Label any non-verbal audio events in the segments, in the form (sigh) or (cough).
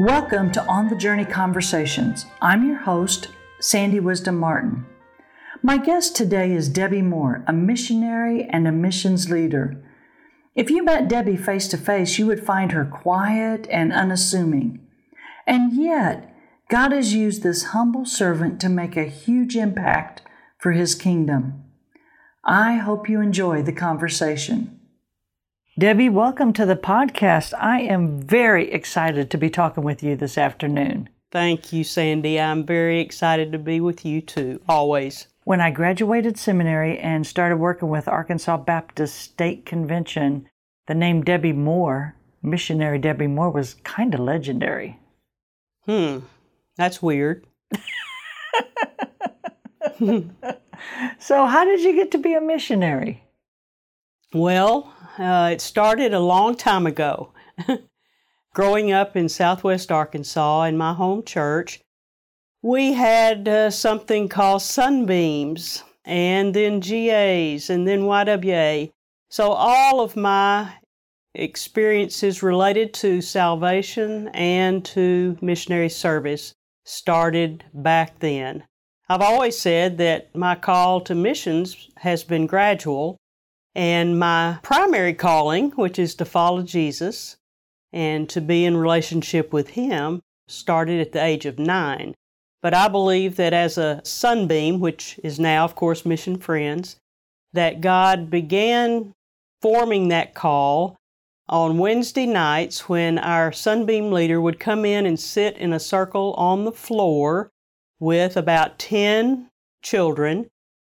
Welcome to On the Journey Conversations. I'm your host, Sandy Wisdom Martin. My guest today is Debbie Moore, a missionary and a missions leader. If you met Debbie face to face, you would find her quiet and unassuming. And yet, God has used this humble servant to make a huge impact for his kingdom. I hope you enjoy the conversation. Debbie, welcome to the podcast. I am very excited to be talking with you this afternoon. Thank you, Sandy. I'm very excited to be with you too, always. When I graduated seminary and started working with Arkansas Baptist State Convention, the name Debbie Moore, missionary Debbie Moore, was kind of legendary. Hmm, that's weird. (laughs) so, how did you get to be a missionary? Well, uh, it started a long time ago. (laughs) Growing up in southwest Arkansas in my home church, we had uh, something called Sunbeams, and then GAs, and then YWA. So, all of my experiences related to salvation and to missionary service started back then. I've always said that my call to missions has been gradual, and my primary calling, which is to follow Jesus and to be in relationship with Him, started at the age of nine. But I believe that as a sunbeam, which is now, of course, Mission Friends, that God began forming that call on Wednesday nights when our Sunbeam leader would come in and sit in a circle on the floor with about 10 children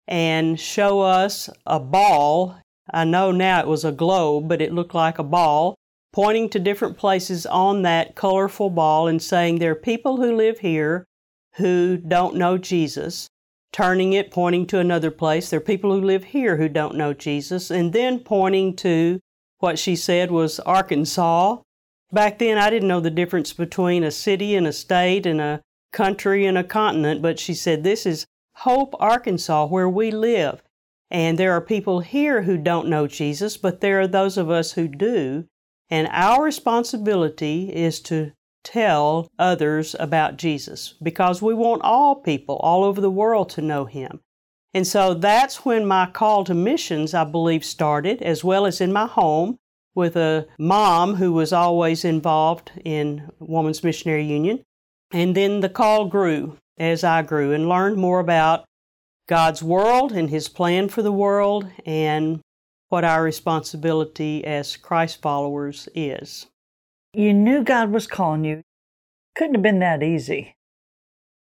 and show us a ball. I know now it was a globe, but it looked like a ball, pointing to different places on that colorful ball and saying, There are people who live here who don't know Jesus. Turning it, pointing to another place. There are people who live here who don't know Jesus. And then pointing to what she said was Arkansas. Back then, I didn't know the difference between a city and a state and a country and a continent, but she said, This is Hope, Arkansas, where we live. And there are people here who don't know Jesus, but there are those of us who do. And our responsibility is to tell others about Jesus because we want all people all over the world to know Him. And so that's when my call to missions, I believe, started, as well as in my home with a mom who was always involved in Women's Missionary Union. And then the call grew as I grew and learned more about God's world and His plan for the world and what our responsibility as Christ followers is. You knew God was calling you. Couldn't have been that easy.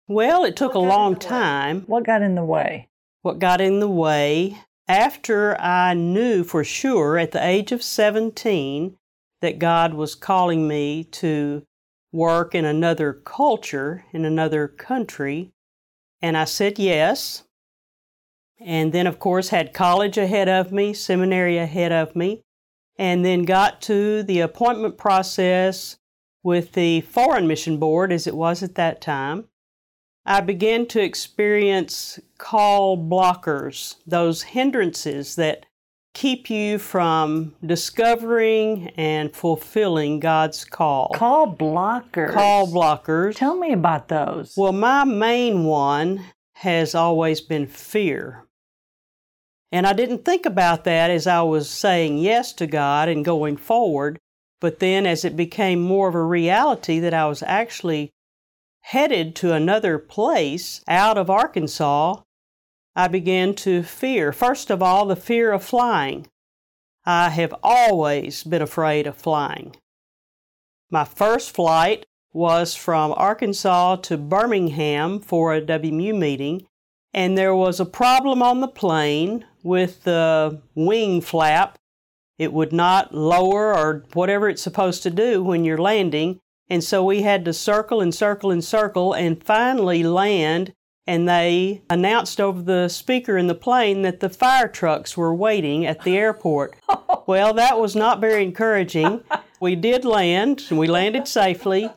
Well, it took a long time. What got in the way? What got in the way? After I knew for sure at the age of 17 that God was calling me to work in another culture, in another country, and I said yes. And then, of course, had college ahead of me, seminary ahead of me, and then got to the appointment process with the Foreign Mission Board, as it was at that time. I began to experience call blockers, those hindrances that keep you from discovering and fulfilling God's call. Call blockers. Call blockers. Tell me about those. Well, my main one has always been fear. And I didn't think about that as I was saying yes to God and going forward. But then, as it became more of a reality that I was actually headed to another place out of Arkansas, I began to fear. First of all, the fear of flying. I have always been afraid of flying. My first flight was from Arkansas to Birmingham for a WMU meeting, and there was a problem on the plane with the wing flap. It would not lower or whatever it's supposed to do when you're landing, and so we had to circle and circle and circle and finally land. And they announced over the speaker in the plane that the fire trucks were waiting at the airport. (laughs) Oh. well, that was not very encouraging. (laughs) we did land, and we landed safely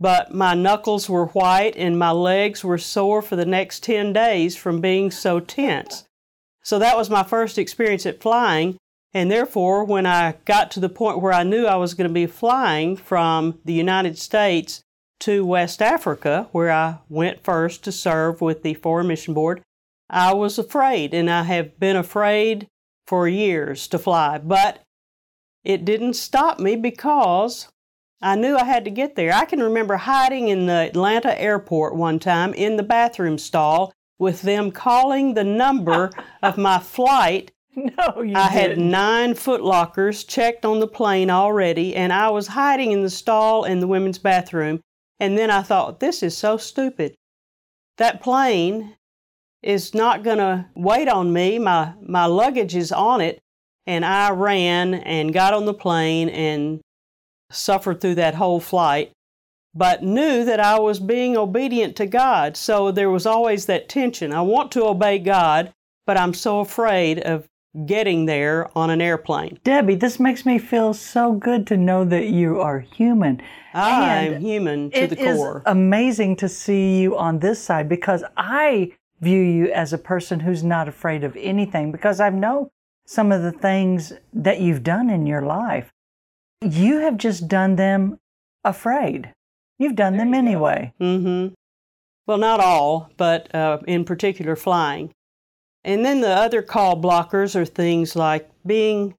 but my knuckles were white and my legs were sore for the next 10 days from being so tense. So that was my first experience at flying. And therefore, when I got to the point where I knew I was going to be flying from the United States to West Africa, where I went first to serve with the Foreign Mission Board, I was afraid, and I have been afraid for years to fly. But it didn't stop me because I knew I had to get there. I can remember hiding in the Atlanta airport one time in the bathroom stall with them calling the number of my (laughs) flight. No, you I had didn't. nine foot lockers checked on the plane already, and I was hiding in the stall in the women's bathroom. And then I thought, this is so stupid. That plane is not going to wait on me. My, my luggage is on it. And I ran and got on the plane and suffered through that whole flight, but knew that I was being obedient to God. So there was always that tension. I want to obey God, but I'm so afraid of getting there on an airplane. Debbie, this makes me feel so good to know that you are human. I'm And human to the is core. amazing to see you on this side because I view you as a person who's not afraid of anything because I know some of the things that you've done in your life. You have just done them afraid. You've done them anyway. Mm-hmm. Well, not all, but uh, in particular flying. And then the other call blockers are things like being,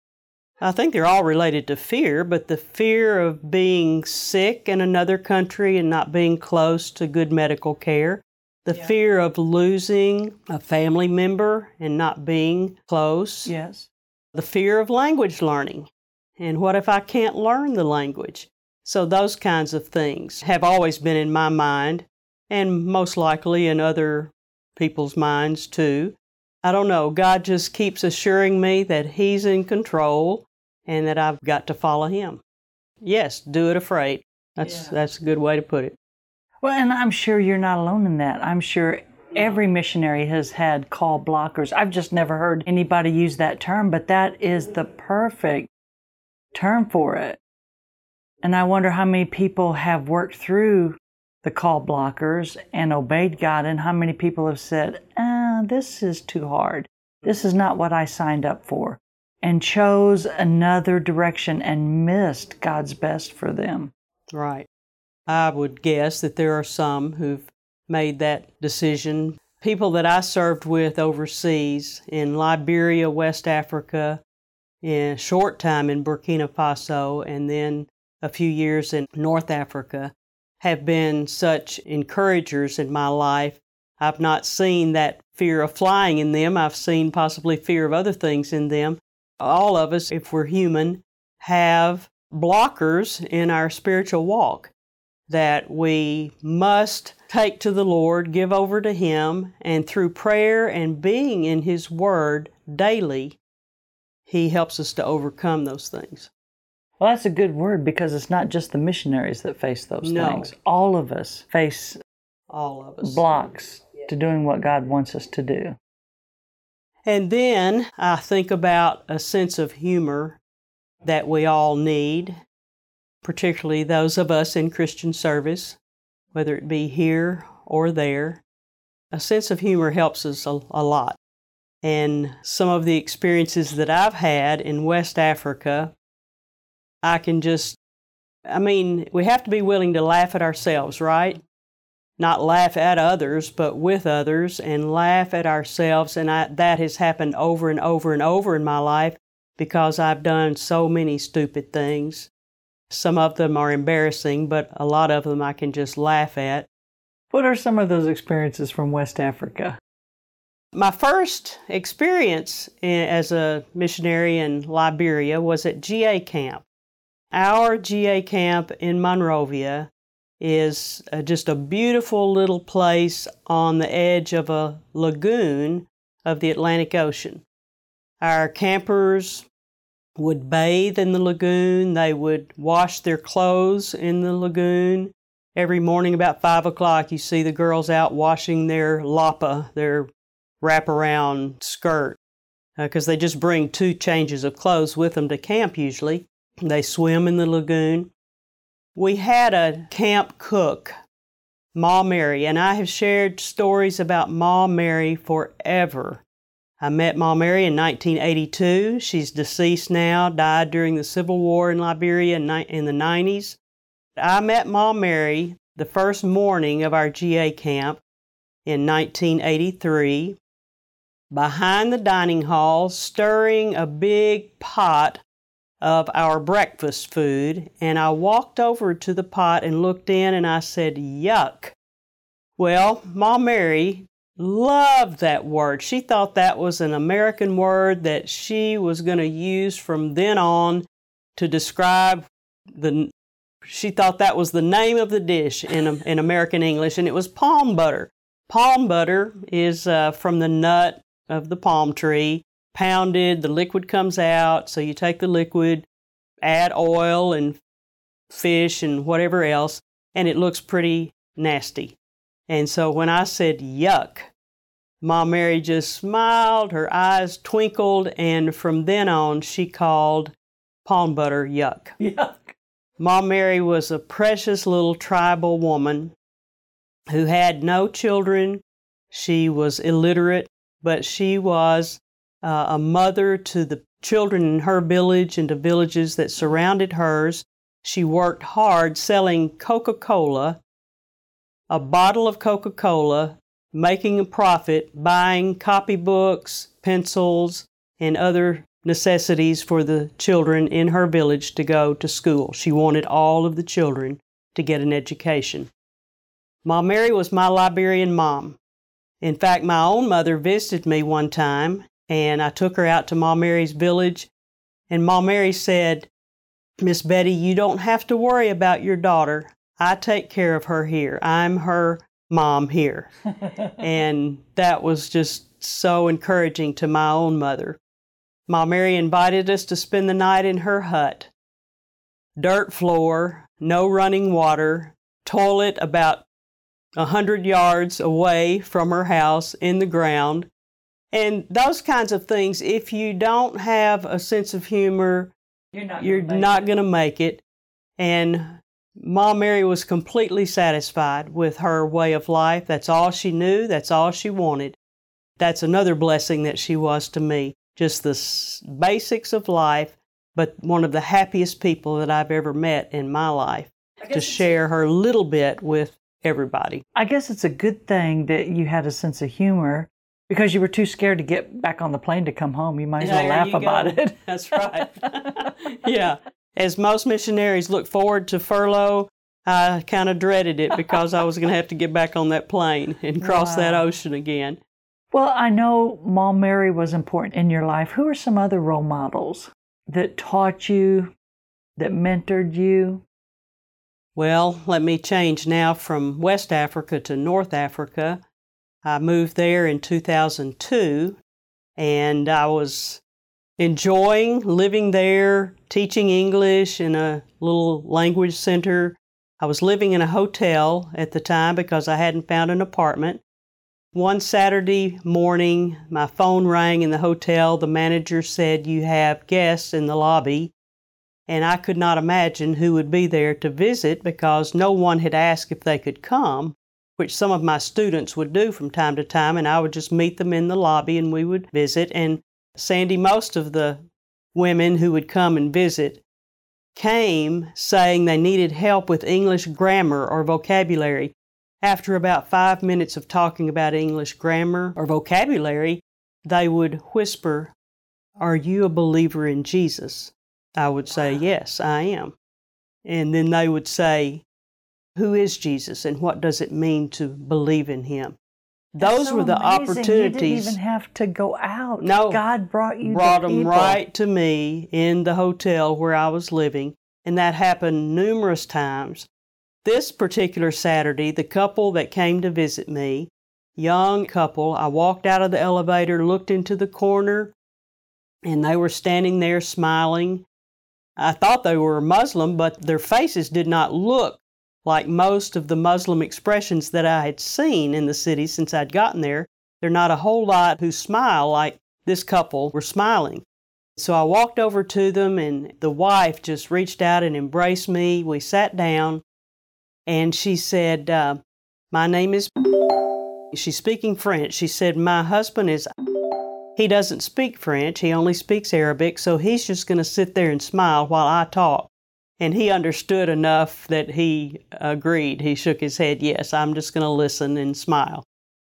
I think they're all related to fear, but the fear of being sick in another country and not being close to good medical care, the Yeah. fear of losing a family member and not being close, Yes. the fear of language learning. And what if I can't learn the language? So, those kinds of things have always been in my mind, and most likely in other people's minds too. I don't know. God just keeps assuring me that He's in control and that I've got to follow Him. Yes, do it afraid. That's, Yeah. that's a good way to put it. Well, and I'm sure you're not alone in that. I'm sure every missionary has had call blockers. I've just never heard anybody use that term, but that is the perfect term for it. And I wonder how many people have worked through the call blockers and obeyed God, and how many people have said, ah, this is too hard. This is not what I signed up for, and chose another direction and missed God's best for them. Right. I would guess that there are some who've made that decision. People that I served with overseas in Liberia, West Africa, a short time in Burkina Faso, and then a few years in North Africa have been such encouragers in my life. I've not seen that fear of flying in them. I've seen possibly fear of other things in them. All of us, if we're human, have blockers in our spiritual walk that we must take to the Lord, give over to Him, and through prayer and being in His Word daily, He helps us to overcome those things. Well, that's a good word because it's not just the missionaries that face those No. things. All of us face All of us. blocks to doing what God wants us to do. And then I think about a sense of humor that we all need, particularly those of us in Christian service, whether it be here or there. A sense of humor helps us a, a lot. And some of the experiences that I've had in West Africa, I can just, I mean, we have to be willing to laugh at ourselves, right? not laugh at others, but with others, and laugh at ourselves. And I, that has happened over and over and over in my life because I've done so many stupid things. Some of them are embarrassing, but a lot of them I can just laugh at. What are some of those experiences from West Africa? My first experience as a missionary in Liberia was at GA camp. Our GA camp in Monrovia is uh, just a beautiful little place on the edge of a lagoon of the Atlantic Ocean. Our campers would bathe in the lagoon, they would wash their clothes in the lagoon. Every morning about five o'clock, you see the girls out washing their lapa, their wraparound skirt, uh, because they just bring two changes of clothes with them to camp usually. They swim in the lagoon. We had a camp cook, Ma Mary, and I have shared stories about Ma Mary forever. I met Ma Mary in 1982. She's deceased now, died during the Civil War in Liberia in, in the 90s. I met Ma Mary the first morning of our GA camp in 1983 behind the dining hall, stirring a big pot of our breakfast food. And I walked over to the pot and looked in and I said, Yuck. Well, Ma Mary loved that word. She thought that was an American word that she was going to use from then on to describe the. She thought that was the name of the dish in, in American English, and it was palm butter. Palm butter is uh, from the nut of the palm tree, pounded, the liquid comes out. So you take the liquid, add oil and fish and whatever else, and it looks pretty nasty. And so when I said yuck, Mom Mary just smiled, her eyes twinkled, and from then on she called palm butter yuck. (laughs) Yuck. Mom Mary was a precious little tribal woman who had no children. She was illiterate, but she was uh, a mother to the children in her village and to villages that surrounded hers. She worked hard selling Coca Cola a bottle of Coca Cola, making a profit, buying copybooks, pencils, and other necessities for the children in her village to go to school. She wanted all of the children to get an education. Mom Mary was my Liberian mom. In fact, my own mother visited me one time, and I took her out to Ma Mary's village, and Ma Mary said, Miss Betty, you don't have to worry about your daughter. I take care of her here. I'm her mom here. (laughs) and that was just so encouraging to my own mother. Ma Mary invited us to spend the night in her hut. Dirt floor, no running water, toilet about a hundred yards away from her house in the ground. And those kinds of things, if you don't have a sense of humor, you're not, gonna, make it. going to make it. And Mom Mary was completely satisfied with her way of life. That's all she knew, that's all she wanted. That's another blessing that she was to me. Just the basics of life, but one of the happiest people that I've ever met in my life to share her little bit with everybody. I guess it's a good thing that you had a sense of humor because you were too scared to get back on the plane to come home. You might as well laugh about go. it. (laughs) That's right. (laughs) yeah. As most missionaries look forward to furlough, I kind of dreaded it because I was going to have to get back on that plane and cross that ocean again. Well, I know Mom Mary was important in your life. Who are some other role models that taught you, that mentored you? Well, let me change now from West Africa to North Africa. I moved there in 2002 and I was enjoying living there, teaching English in a little language center. I was living in a hotel at the time because I hadn't found an apartment. One Saturday morning, my phone rang in the hotel. The manager said, You have guests in the lobby and I could not imagine who would be there to visit because no one had asked if they could come, which some of my students would do from time to time, and I would just meet them in the lobby and we would visit. And Sandy, most of the women who would come and visit came saying they needed help with English grammar or vocabulary. After about five minutes of talking about English grammar or vocabulary, they would whisper, Are you a believer in Jesus? I would say, Yes, I am. And then they would say, Who is Jesus and what does it mean to believe in him? Those So were the amazing. You opportunities. didn't even have to go out. No. God brought you brought the them people. right to me in the hotel where I was living, and that happened numerous times. This particular Saturday, the couple that came to visit me, young couple, I walked out of the elevator, looked into the corner, and they were standing there smiling. I thought they were Muslim, but their faces did not look like most of the Muslim expressions that I had seen in the city since I'd gotten there. Are not a whole lot who smile like this couple were smiling. So I walked over to them, and the wife just reached out and embraced me. We sat down, and she said, uh, My name is. She's speaking French. She said, My husband is. He doesn't speak French, he only speaks Arabic, so he's just going to sit there and smile while I talk. And he understood enough that he agreed. He shook his head, Yes, I'm just going to listen and smile.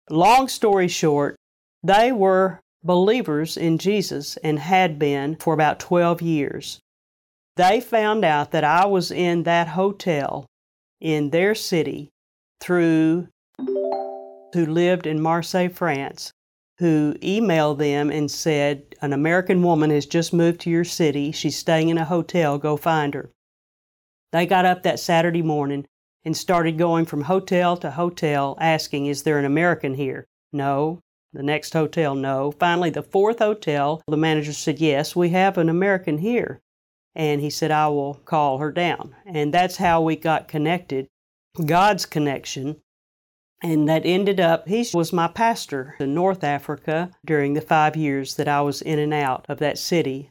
Long story short, they were believers in Jesus and had been for about 12 years. They found out that I was in that hotel in their city through who lived in Marseille, France, who emailed them and said, An American woman has just moved to your city. She's staying in a hotel. Go find her. They got up that Saturday morning and started going from hotel to hotel asking, Is there an American here? No. The next hotel, no. Finally, the fourth hotel, the manager said, Yes, we have an American here. And he said, I will call her down. And that's how we got connected, God's connection. And that ended up, he was my pastor in North Africa during the five years that I was in and out of that city.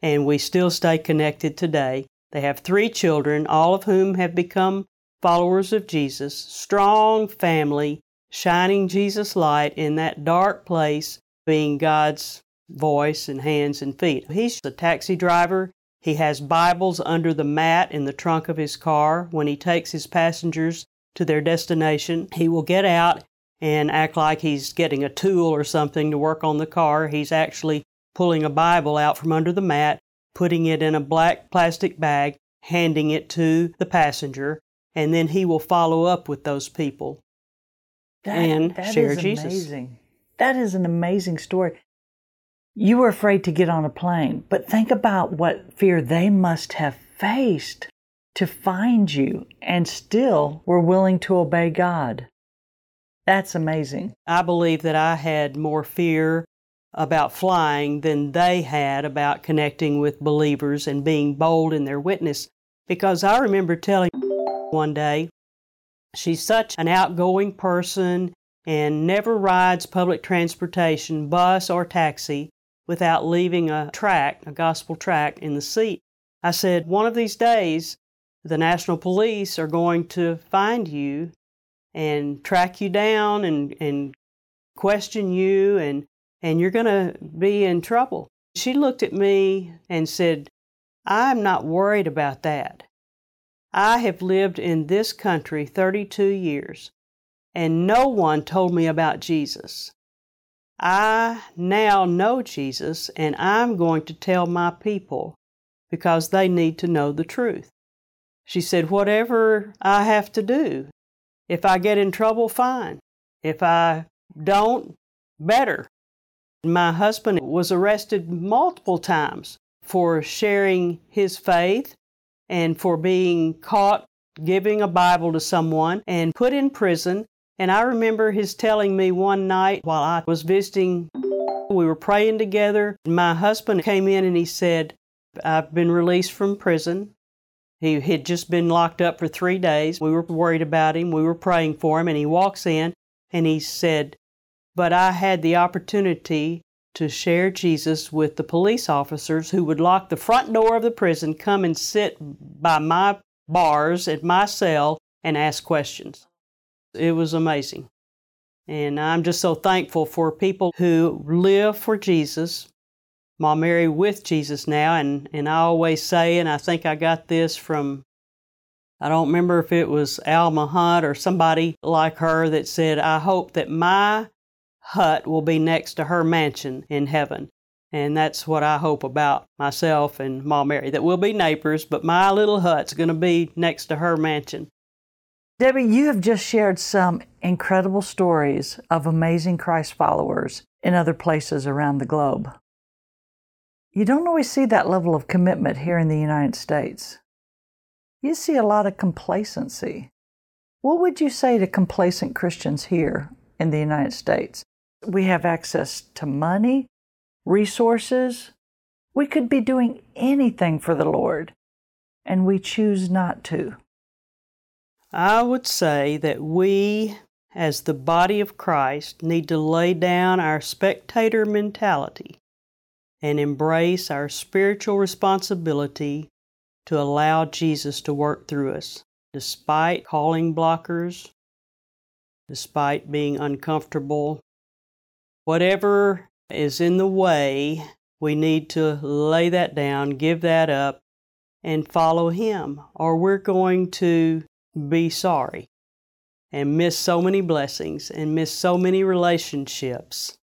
And we still stay connected today. They have three children, all of whom have become followers of Jesus, strong family, shining Jesus' light in that dark place, being God's voice and hands and feet. He's a taxi driver. He has Bibles under the mat in the trunk of his car. When he takes his passengers to their destination, he will get out and act like he's getting a tool or something to work on the car. He's actually pulling a Bible out from under the mat, putting it in a black plastic bag, handing it to the passenger, and then he will follow up with those people That, and that share is Jesus. Amazing. That is an amazing story. You were afraid to get on a plane, but think about what fear they must have faced to find you and still were willing to obey God. That's amazing. I believe that I had more fear about flying than they had about connecting with believers and being bold in their witness. Because I remember telling one day, she's such an outgoing person and never rides public transportation, bus or taxi, without leaving a tract, a gospel tract, in the seat. I said, one of these days, the National Police are going to find you and track you down and, and question you and and you're going to be in trouble. She looked at me and said, I'm not worried about that. I have lived in this country 32 years, and no one told me about Jesus. I now know Jesus, and I'm going to tell my people because they need to know the truth. She said, Whatever I have to do, if I get in trouble, fine. If I don't, better. My husband was arrested multiple times for sharing his faith and for being caught giving a Bible to someone and put in prison. And I remember his telling me one night while I was visiting, we were praying together. My husband came in and he said, I've been released from prison. He had just been locked up for three days. We were worried about him. We were praying for him. And he walks in and he said, but I had the opportunity to share Jesus with the police officers who would lock the front door of the prison, come and sit by my bars at my cell and ask questions. It was amazing. And I'm just so thankful for people who live for Jesus. Mom Mary with Jesus now, and, and I always say, and I think I got this from I don't remember if it was Alma Hunt or somebody like her that said, I hope that my hut will be next to her mansion in heaven. And that's what I hope about myself and Mom Mary, that we'll be neighbors, but my little hut's going to be next to her mansion. Debbie, you have just shared some incredible stories of amazing Christ followers in other places around the globe. You don't always see that level of commitment here in the United States. You see a lot of complacency. What would you say to complacent Christians here in the United States? We have access to money, resources. We could be doing anything for the Lord, and we choose not to. I would say that we, as the body of Christ, need to lay down our spectator mentality and embrace our spiritual responsibility to allow Jesus to work through us, despite calling blockers, despite being uncomfortable. Whatever is in the way, we need to lay that down, give that up, and follow Him, or we're going to be sorry and miss so many blessings and miss so many relationships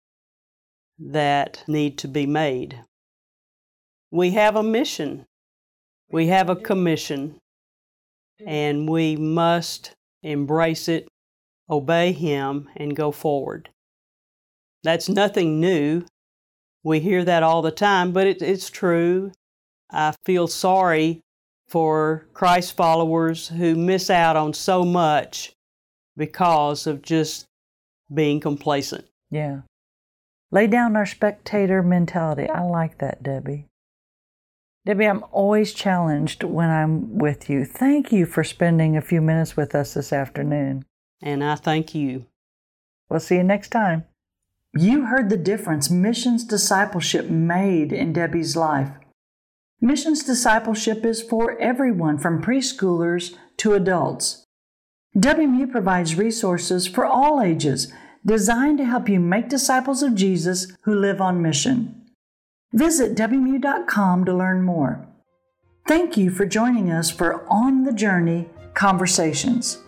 that need to be made. We have a mission, we have a commission, and we must embrace it, obey Him, and go forward. That's nothing new. We hear that all the time, but it, it's true. I feel sorry for Christ followers who miss out on so much because of just being complacent. Yeah. Lay down our spectator mentality. I like that, Debbie. Debbie, I'm always challenged when I'm with you. Thank you for spending a few minutes with us this afternoon. And I thank you. We'll see you next time. You heard the difference missions discipleship made in Debbie's life. Missions discipleship is for everyone from preschoolers to adults. WMU provides resources for all ages designed to help you make disciples of Jesus who live on mission. Visit WMU.com to learn more. Thank you for joining us for On the Journey Conversations.